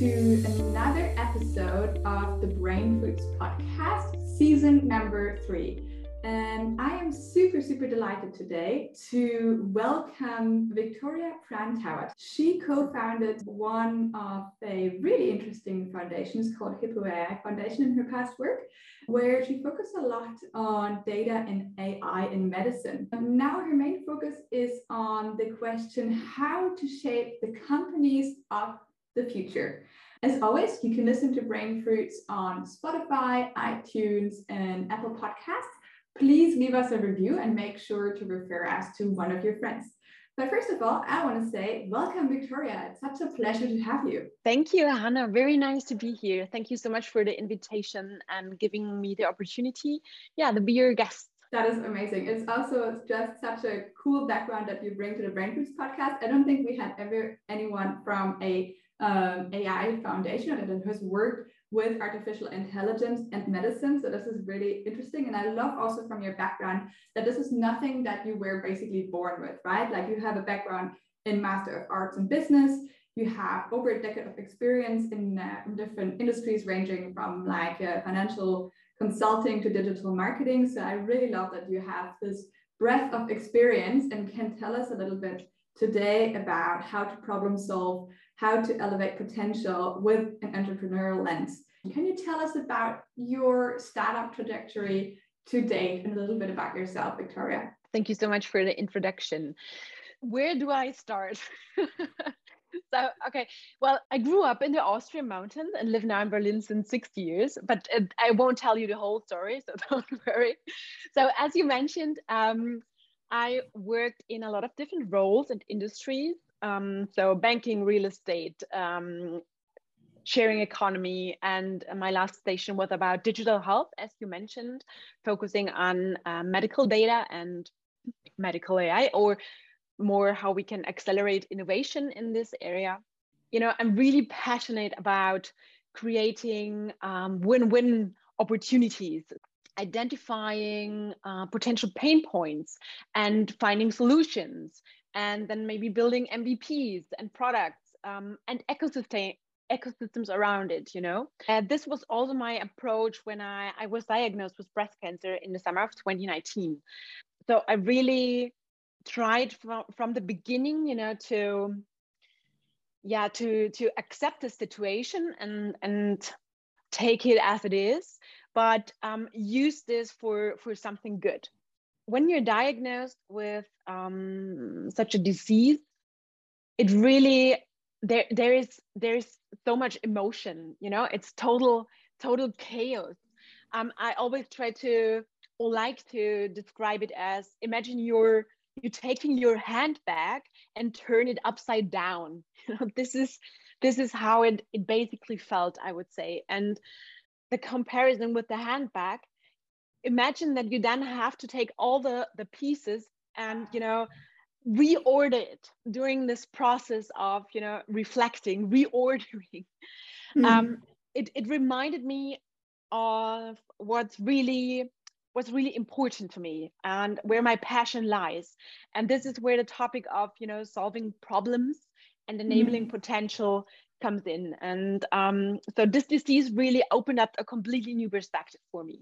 to another episode of the Brain Foods podcast, season number three. And I am super, super delighted today to welcome Victoria Prantauer. She co founded one of a really interesting foundations called Hippo AI Foundation in her past work, where she focused a lot on data and AI in medicine. Now her main focus is on the question how to shape the companies of the future. As always, you can listen to Brain Fruits on Spotify, iTunes, and Apple Podcasts. Please leave us a review and make sure to refer us to one of your friends. But first of all, I want to say welcome, Victoria. It's such a pleasure to have you. Thank you, Hannah. Very nice to be here. Thank you so much for the invitation and giving me the opportunity, yeah, to be your guest. That is amazing. It's also just such a cool background that you bring to the Brain Foods podcast. I don't think we had ever anyone from a um, AI foundation that has worked with artificial intelligence and medicine. So this is really interesting. And I love also from your background that this is nothing that you were basically born with, right? Like you have a background in Master of Arts and Business. You have over a decade of experience in, uh, in different industries, ranging from like uh, financial consulting to digital marketing. So I really love that you have this breadth of experience and can tell us a little bit today about how to problem solve how to elevate potential with an entrepreneurial lens. Can you tell us about your startup trajectory to date and a little bit about yourself, Victoria? Thank you so much for the introduction. Where do I start? so, okay, well, I grew up in the Austrian mountains and live now in Berlin since six years, but I won't tell you the whole story, so don't worry. So, as you mentioned, um, I worked in a lot of different roles and industries um, so banking, real estate, um, sharing economy, and my last station was about digital health, as you mentioned, focusing on uh, medical data and medical AI, or more how we can accelerate innovation in this area. You know, I'm really passionate about creating um, win-win opportunities identifying uh, potential pain points and finding solutions and then maybe building MVPs and products um, and ecosystem ecosystems around it you know? This was also my approach when I, I was diagnosed with breast cancer in the summer of 2019 so i really tried from, from the beginning you know to yeah to to accept the situation and and take it as it is but um, use this for for something good when you're diagnosed with um, such a disease, it really there there is there's so much emotion. You know, it's total total chaos. Um, I always try to or like to describe it as imagine you're you're taking your handbag and turn it upside down. You know, this is this is how it it basically felt, I would say. And the comparison with the handbag imagine that you then have to take all the the pieces and you know reorder it during this process of you know reflecting reordering mm. um, it, it reminded me of what's really what's really important to me and where my passion lies and this is where the topic of you know solving problems and enabling mm. potential comes in and um, so this disease really opened up a completely new perspective for me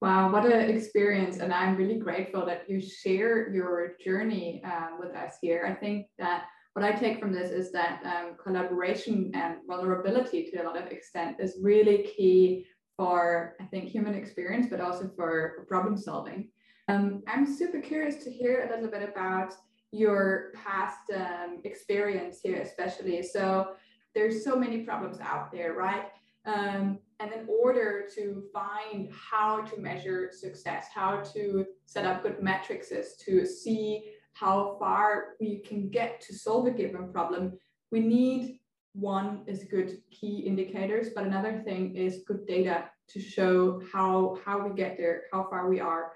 Wow, what an experience. And I'm really grateful that you share your journey um, with us here. I think that what I take from this is that um, collaboration and vulnerability to a lot of extent is really key for, I think, human experience, but also for problem solving. Um, I'm super curious to hear a little bit about your past um, experience here, especially. So there's so many problems out there, right? Um, and in order to find how to measure success, how to set up good metrics to see how far we can get to solve a given problem, we need one is good key indicators, but another thing is good data to show how how we get there, how far we are.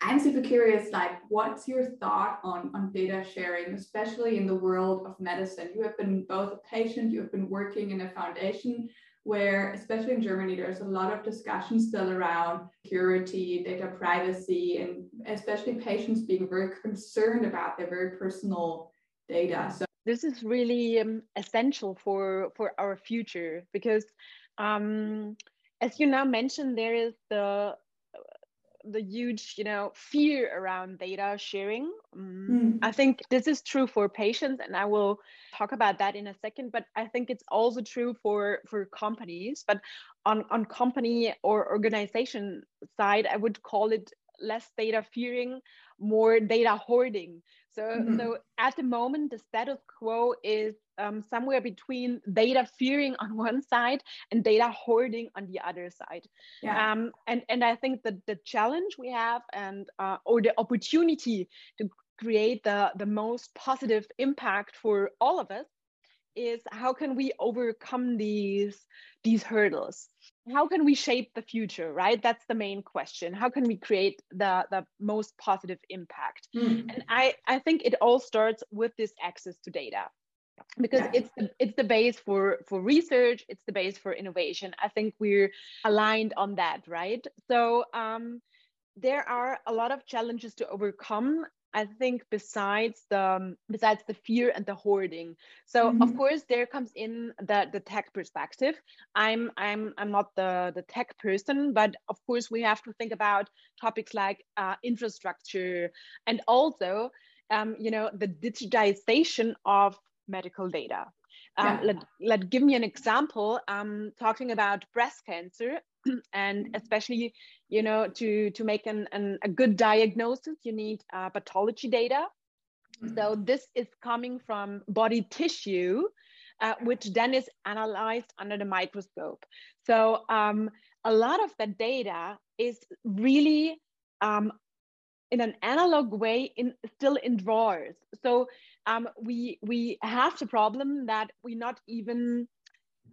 I'm super curious, like, what's your thought on, on data sharing, especially in the world of medicine? You have been both a patient, you have been working in a foundation where, especially in Germany, there's a lot of discussion still around security, data privacy, and especially patients being very concerned about their very personal data. So this is really um, essential for for our future because um, as you now mentioned there is the the huge you know fear around data sharing. Um, mm. i think this is true for patients and i will talk about that in a second but i think it's also true for for companies. But on on company or organization side i would call it less data fearing more data hoarding so, mm-hmm. so at the moment, the status quo is um, somewhere between data fearing on one side and data hoarding on the other side. Yeah. Um, and, and I think that the challenge we have and uh, or the opportunity to create the, the most positive impact for all of us is how can we overcome these these hurdles? How can we shape the future right? That's the main question. How can we create the the most positive impact? Mm. and i i think it all starts with this access to data because yeah. it's the, it's the base for for research. It's the base for innovation. I think we're aligned on that right? So um there are a lot of challenges to overcome I think besides the um, besides the fear and the hoarding. So mm-hmm. of course there comes in the the tech perspective. I'm I'm I'm not the the tech person, but of course we have to think about topics like uh, infrastructure and also um, you know the digitization of medical data. Um, yeah. let, let give me an example. Um, talking about breast cancer, and especially you know to to make an, an a good diagnosis you need uh, pathology data. So mm-hmm. this is coming from body tissue uh, which then is analyzed under the microscope. So um, a lot of the data is really um, in an analog way in still in drawers. So um, we we have the problem that we not even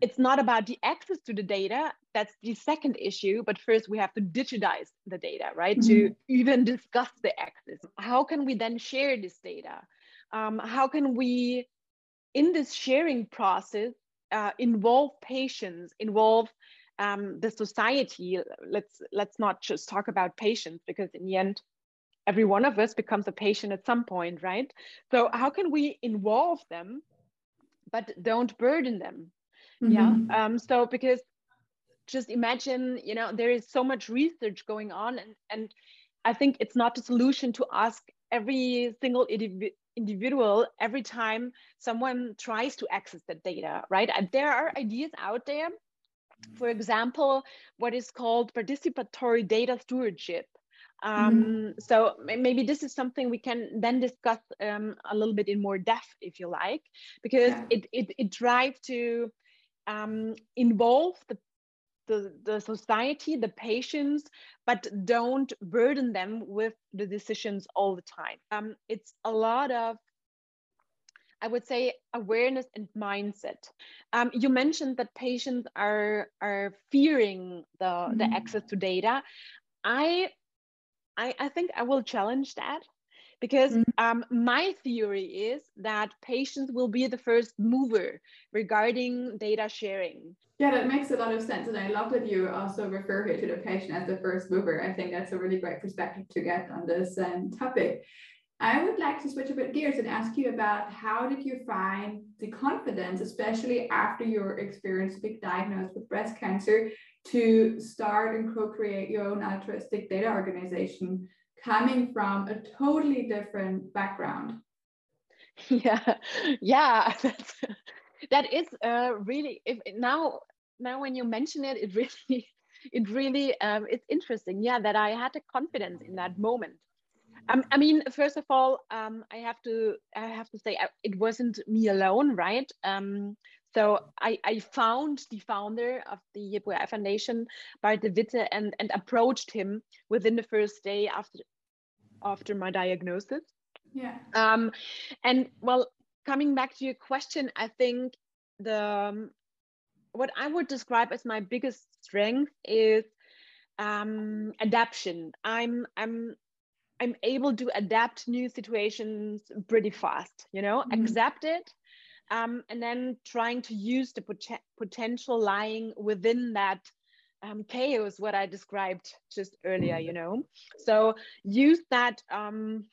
it's not about the access to the data that's the second issue but first we have to digitize the data right? Mm-hmm. to even discuss the access. How can we then share this data? Um, how can we in this sharing process uh, involve patients involve um, the society? Let's let's not just talk about patients because in the end every one of us becomes a patient at some point right? So how can we involve them but don't burden them mm-hmm. yeah um, so because just imagine you know there is so much research going on and and i think it's not a solution to ask every single indiv- individual every time someone tries to access that data right and there are ideas out there for example what is called participatory data stewardship um, mm-hmm. so maybe this is something we can then discuss um, a little bit in more depth if you like because yeah. it, it, it tries to um, involve the, the, the society, the patients, but don't burden them with the decisions all the time. Um, it's a lot of I would say awareness and mindset. Um, you mentioned that patients are are fearing the mm-hmm. the access to data. I, I I think I will challenge that because mm-hmm. um, my theory is that patients will be the first mover regarding data sharing. Yeah, that makes a lot of sense. And I love that you also refer here to the patient as the first mover. I think that's a really great perspective to get on this um, topic. I would like to switch a bit gears and ask you about how did you find the confidence, especially after your experience being diagnosed with breast cancer, to start and co-create your own altruistic data organization coming from a totally different background. Yeah, yeah, that's, that is uh, really. If now, now when you mention it, it really, it really, um, it's interesting. Yeah, that I had the confidence in that moment. Um, I mean, first of all, um, I have to, I have to say, it wasn't me alone, right? Um, so I, I found the founder of the Hippo AI Foundation, Bart de Witte, and, and approached him within the first day after after my diagnosis. Yeah. Um, and well, coming back to your question, I think the um, what I would describe as my biggest strength is um, adaptation. I'm I'm I'm able to adapt new situations pretty fast. You know, mm-hmm. accept it, um, and then trying to use the pot- potential lying within that um, chaos what i described just earlier you know? So use that um,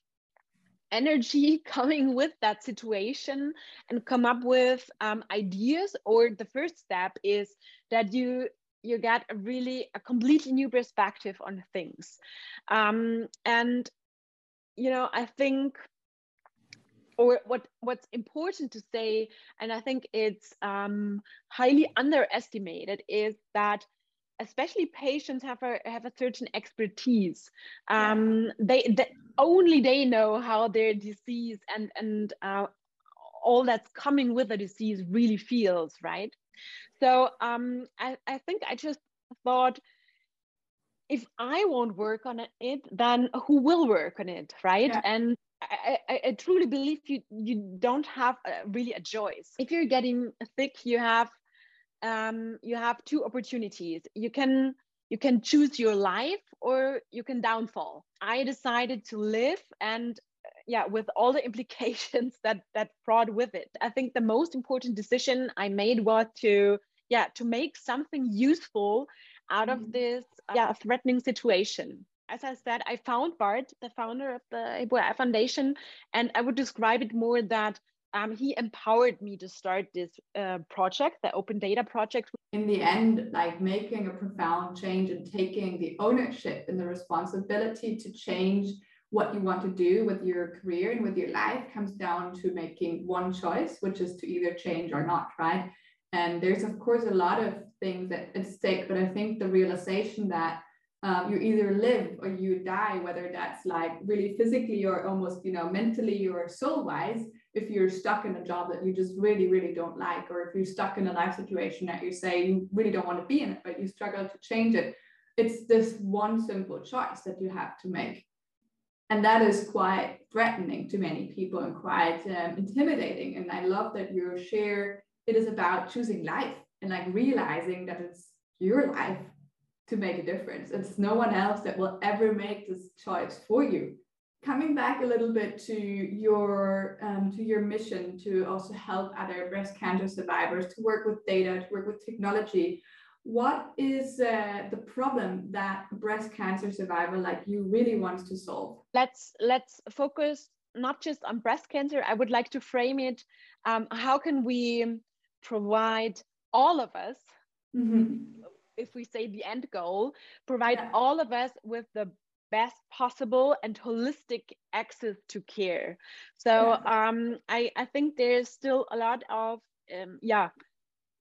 energy coming with that situation and come up with um, ideas or the first step is that you you get a really a completely new perspective on things. Um, and you know i think or what what's important to say and i think it's um, highly underestimated is that especially patients have a have a certain expertise um, yeah. they, they only they know how their disease and and uh, all that's coming with the disease really feels right so um, I, I think i just thought if i won't work on it then who will work on it right yeah. and I, I, I, truly believe you you don't have a, really a choice. If you're getting thick, you have um, you have two opportunities. You can you can choose your life or you can downfall. I decided to live and yeah, with all the implications that that brought with it. I think the most important decision I made was to yeah to make something useful out of mm. this yeah threatening situation as I said, I found Bart, the founder of the Hippo AI Foundation, and I would describe it more that um, he empowered me to start this uh, project, the Open Data Project. In the end, like making a profound change and taking the ownership and the responsibility to change what you want to do with your career and with your life comes down to making one choice, which is to either change or not, right? And there's, of course, a lot of things at stake, but I think the realization that um, you either live or you die, whether that's like really physically or almost, you know, mentally or soul wise, if you're stuck in a job that you just really, really don't like, or if you're stuck in a life situation that you say you really don't want to be in it, but you struggle to change it, it's this one simple choice that you have to make. And that is quite threatening to many people and quite um, intimidating. And I love that you share it is about choosing life and like realizing that it's your life to make a difference. It's no one else that will ever make this choice for you. Coming back a little bit to your um, to your mission to also help other breast cancer survivors to work with data, to work with technology. What is uh, the problem that a breast cancer survivor like you really wants to solve? Let's let's focus not just on breast cancer. I would like to frame it. Um, how can we provide all of us mm-hmm if we say the end goal, provide yeah. all of us with the best possible and holistic access to care. So yeah. um, I, I think there's still a lot of um, yeah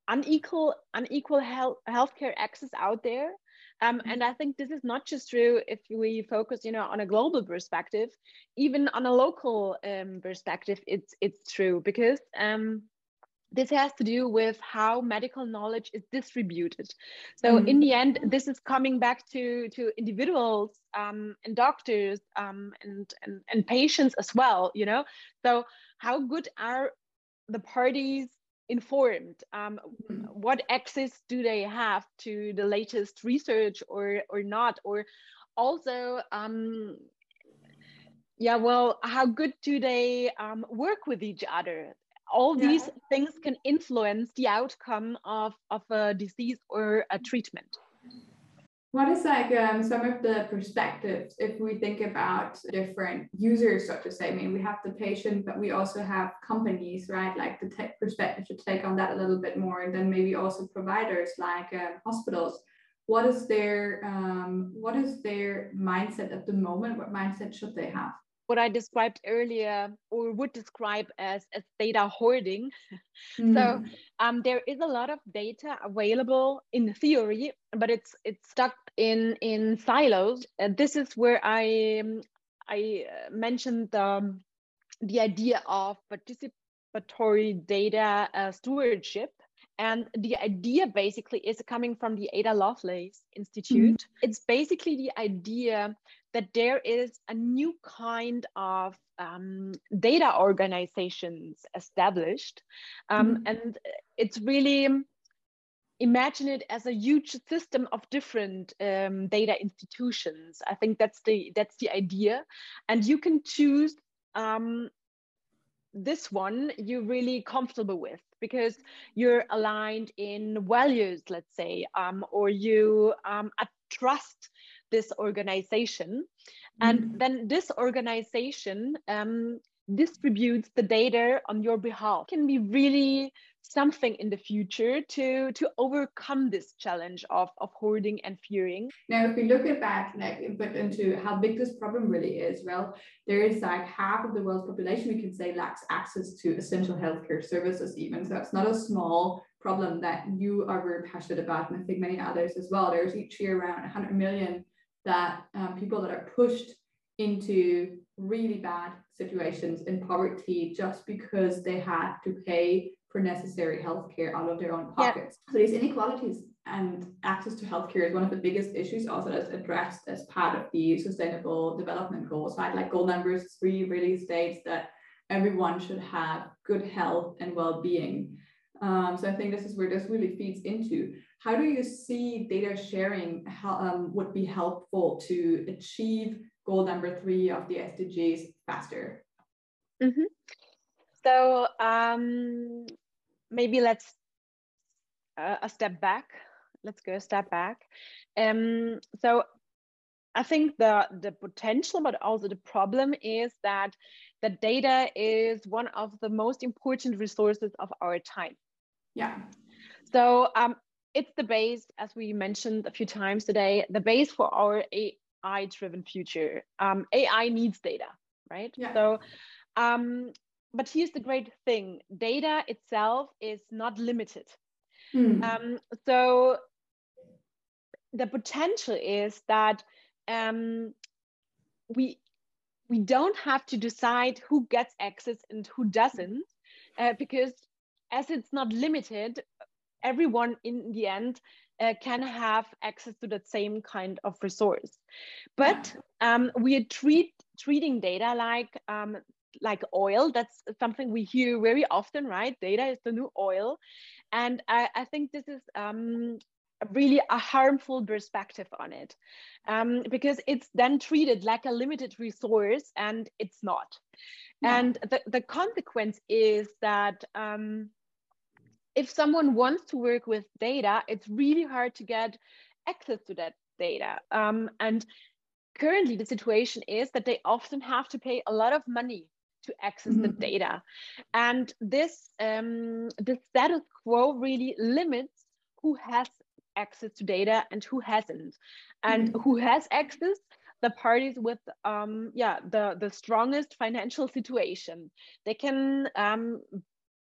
unequal unequal health healthcare access out there. Um, mm-hmm. and I think this is not just true if we focus, you know, on a global perspective, even on a local um, perspective, it's it's true because um, this has to do with how medical knowledge is distributed. So mm. in the end, this is coming back to, to individuals um, and doctors um, and, and, and patients as well, you know? So how good are the parties informed? Um, mm. What access do they have to the latest research or, or not? Or also, um, yeah, well, how good do they um, work with each other? All yeah. these things can influence the outcome of, of a disease or a treatment. What is like um, some of the perspectives if we think about different users so to say? I mean we have the patient but we also have companies right? Like the tech perspective to take on that a little bit more and then maybe also providers like uh, hospitals. What is their um, what is their mindset at the moment? What mindset should they have what I described earlier or would describe as, as data hoarding. Mm. So um, there is a lot of data available in theory, but it's it's stuck in in silos. And this is where I um, I uh, mentioned the, the idea of participatory data uh, stewardship. And the idea basically is coming from the Ada Lovelace Institute. Mm. It's basically the idea that there is a new kind of um, data organizations established. Um, mm-hmm. And it's really imagine it as a huge system of different um, data institutions. I think that's the that's the idea, and you can choose um, this one you're really comfortable with because you're aligned in values, let's say, um, or you um, trust this organization. And mm-hmm. then this organization um, distributes the data on your behalf. It can be really something in the future to to overcome this challenge of of hoarding and fearing. Now if we look at that like but into how big this problem really is well there is like half of the world's population we can say lacks access to essential healthcare services even. So it's not a small problem that you are very passionate about and i think many others as well. There's each year around 100 million that um, people that are pushed into really bad situations in poverty just because they had to pay for necessary healthcare out of their own pockets. Yeah. So these inequalities and access to healthcare is one of the biggest issues also that's addressed as part of the sustainable development goals, right? Like goal number three really states that everyone should have good health and well-being. Um, so I think this is where this really feeds into. How do you see data sharing how, um, would be helpful to achieve goal number three of the SDGs faster? Mm-hmm. So um, maybe let's uh, a step back. Let's go a step back. Um, so I think the the potential, but also the problem is that the data is one of the most important resources of our time. Yeah. So um, it's the base, as we mentioned a few times today, the base for our AI-driven future. Um, AI needs data, right? Yeah. So um, but here's the great thing. Data itself is not limited. Mm. um, so the potential is that um, we we don't have to decide who gets access and who doesn't uh, because as it's not limited everyone in the end uh, can have access to that same kind of resource. But um, we are treat, treating data like um, like oil. That's something we hear very often, right? Data is the new oil. And I, I think this is um, really a harmful perspective on it um, because it's then treated like a limited resource and it's not. Yeah. And the, the consequence is that um, if someone wants to work with data, it's really hard to get access to that data. Um, and currently the situation is that they often have to pay a lot of money to access mm-hmm. the data. And this um, the status quo really limits who has access to data and who hasn't. And mm-hmm. who has access the parties with um, yeah the the strongest financial situation they can um,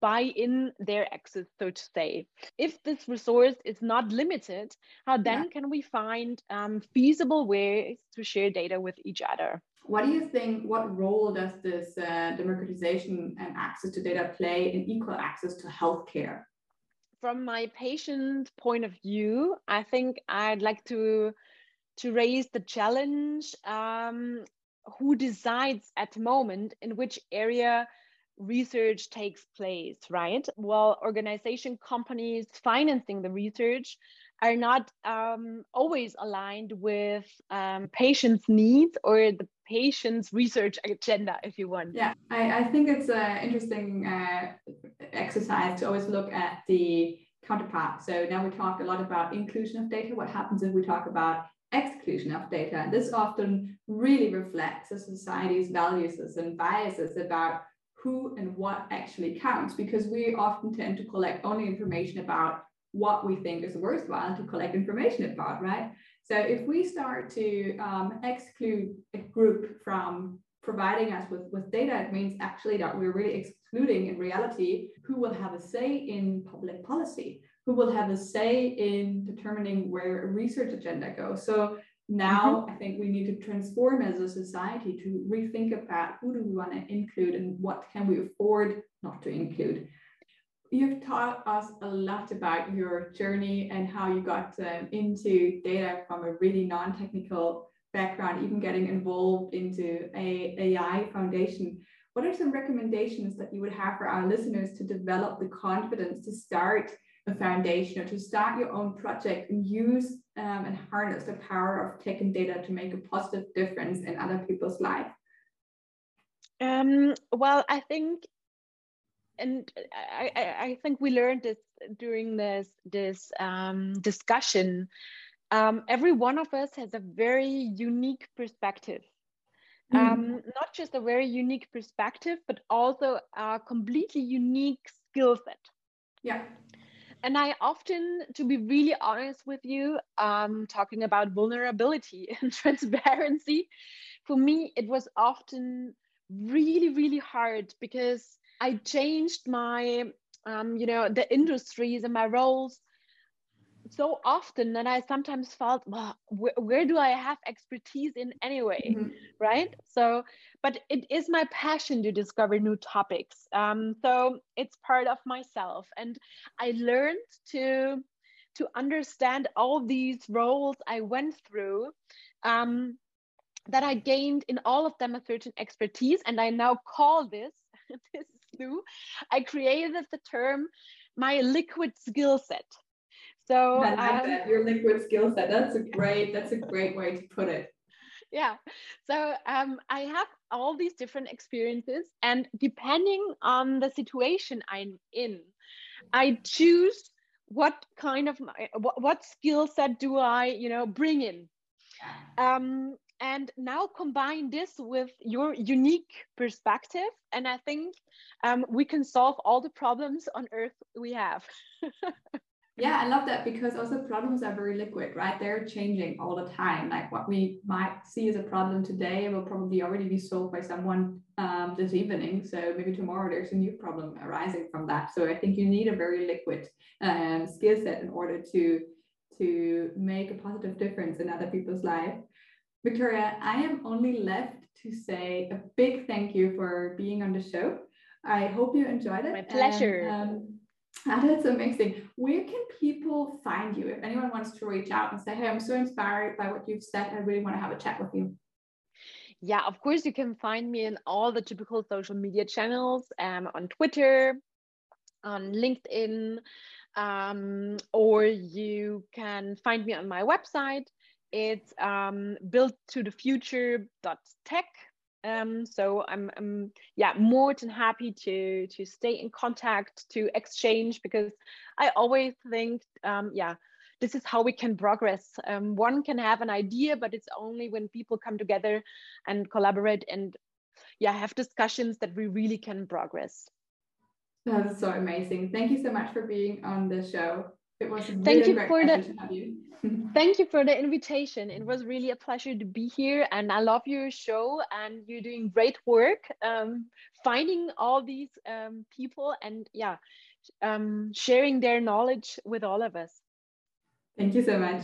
buy in their access so to say if this resource is not limited how then yeah. can we find um, feasible ways to share data with each other what do you think, what role does this uh, democratization and access to data play in equal access to healthcare? From my patient point of view, I think I'd like to, to raise the challenge um, who decides at the moment in which area research takes place, right? Well, organization companies financing the research are not um, always aligned with um, patients' needs or the patient's research agenda, if you want. Yeah, I, I think it's an interesting uh, exercise to always look at the counterpart. So now we talk a lot about inclusion of data. What happens if we talk about exclusion of data? And this often really reflects a society's values and biases about who and what actually counts because we often tend to collect only information about what we think is worthwhile to collect information about, right? So if we start to um, exclude a group from providing us with, with data, it means actually that we're really excluding in reality who will have a say in public policy, who will have a say in determining where a research agenda goes. So now mm-hmm. I think we need to transform as a society to rethink about who do we want to include and what can we afford not to include you've taught us a lot about your journey and how you got um, into data from a really non-technical background, even getting involved into a AI foundation. What are some recommendations that you would have for our listeners to develop the confidence to start a foundation or to start your own project and use um, and harness the power of tech and data to make a positive difference in other people's life? Um, well, I think and I, I think we learned this during this this um, discussion um, every one of us has a very unique perspective. Mm. Um, not just a very unique perspective, but also a completely unique skill set. Yeah. And I often, to be really honest with you, um, talking about vulnerability and transparency, for me, it was often really, really hard because I changed my, um, you know, the industries and my roles so often that I sometimes felt, well, where, where do I have expertise in anyway, mm-hmm. right? So, but it is my passion to discover new topics. Um, so it's part of myself, and I learned to to understand all these roles I went through. Um, that I gained in all of them a certain expertise, and I now call this this is new. I created the term my liquid skill set so I like um, that. Your liquid skill set. That's a great, that's a great way to put it. Yeah. So um, I have all these different experiences, and depending on the situation I'm in, I choose what kind of what, what skill set do I, you know, bring in. Um, and now combine this with your unique perspective, and I think um, we can solve all the problems on Earth we have. Yeah, I love that because also problems are very liquid, right? They're changing all the time. Like what we might see as a problem today will probably already be solved by someone um, this evening. So maybe tomorrow there's a new problem arising from that. So I think you need a very liquid um, skill set in order to to make a positive difference in other people's life. Victoria, I am only left to say a big thank you for being on the show. I hope you enjoyed it. My pleasure. And, um, that's amazing. Where can people find you if anyone wants to reach out and say, hey, I'm so inspired by what you've said. I really want to have a chat with you? Yeah, of course, you can find me in all the typical social media channels um, on Twitter, on LinkedIn, um, or you can find me on my website. It's um, built to the future.tech um, so I'm, I'm yeah more than happy to to stay in contact to exchange because I always think um, yeah this is how we can progress. Um, one can have an idea, but it's only when people come together and collaborate and yeah have discussions that we really can progress. That's so amazing. Thank you so much for being on the show. It was really thank you for the you. thank you for the invitation. It was really a pleasure to be here, and I love your show. And you're doing great work, um, finding all these um, people, and yeah, um, sharing their knowledge with all of us. Thank you so much.